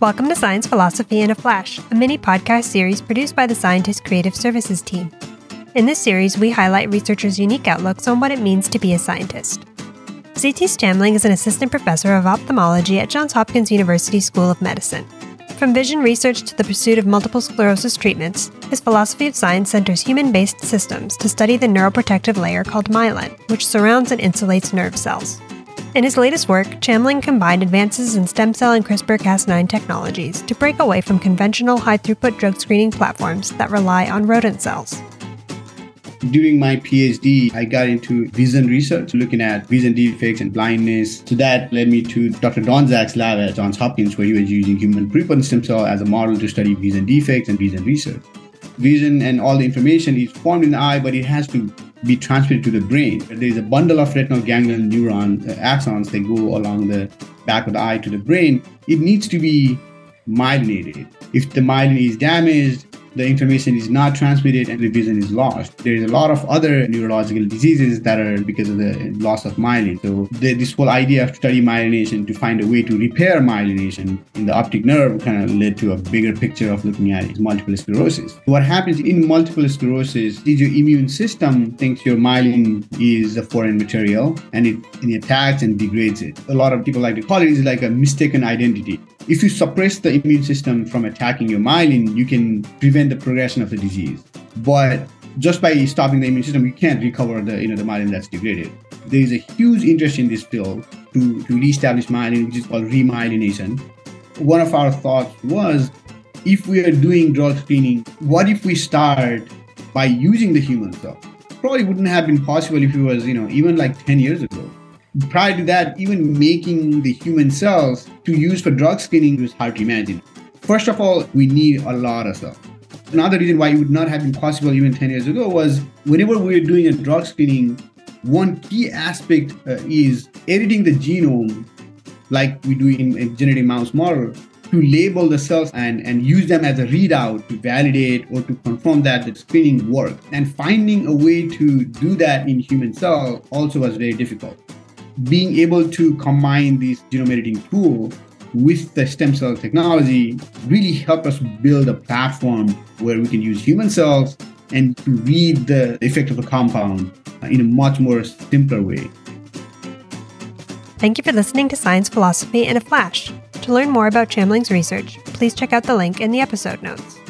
Welcome to Science Philosophy in a Flash, a mini podcast series produced by the Scientist Creative Services team. In this series, we highlight researchers' unique outlooks on what it means to be a scientist. Xitiz Chamling is an assistant professor of ophthalmology at Johns Hopkins University School of Medicine. From vision research to the pursuit of multiple sclerosis treatments, his philosophy of science centers human based systems to study the neuroprotective layer called myelin, which surrounds and insulates nerve cells. In his latest work, Chamling combined advances in stem cell and CRISPR Cas9 technologies to break away from conventional high throughput drug screening platforms that rely on rodent cells. During my PhD, I got into vision research, looking at vision defects and blindness. So that led me to Dr. Don Zack's lab at Johns Hopkins, where he was using human pluripotent stem cell as a model to study vision defects and vision research. Vision and all the information is formed in the eye, but it has to be transmitted to the brain. There's a bundle of retinal ganglion neuron uh, axons that go along the back of the eye to the brain. It needs to be myelinated. If the myelin is damaged, the information is not transmitted and the vision is lost. There is a lot of other neurological diseases that are because of the loss of myelin. So the, this whole idea of study myelination to find a way to repair myelination in the optic nerve kind of led to a bigger picture of looking at multiple sclerosis. What happens in multiple sclerosis is your immune system thinks your myelin is a foreign material and it, it attacks and degrades it. A lot of people like to call it is like a mistaken identity if you suppress the immune system from attacking your myelin, you can prevent the progression of the disease. But just by stopping the immune system, you can't recover the you know the myelin that's degraded. There is a huge interest in this field to, to reestablish myelin, which is called remyelination. One of our thoughts was if we are doing drug screening, what if we start by using the human cell? Probably wouldn't have been possible if it was, you know, even like 10 years ago prior to that, even making the human cells to use for drug screening was hard to imagine. First of all, we need a lot of cells. Another reason why it would not have been possible even 10 years ago was whenever we were doing a drug screening, one key aspect uh, is editing the genome, like we do in a genetic mouse model, to label the cells and, and use them as a readout to validate or to confirm that the screening worked. And finding a way to do that in human cells also was very difficult being able to combine this genome editing tool with the stem cell technology really help us build a platform where we can use human cells and read the effect of a compound uh, in a much more simpler way. Thank you for listening to Science Philosophy in a Flash. To learn more about Chamling's research, please check out the link in the episode notes.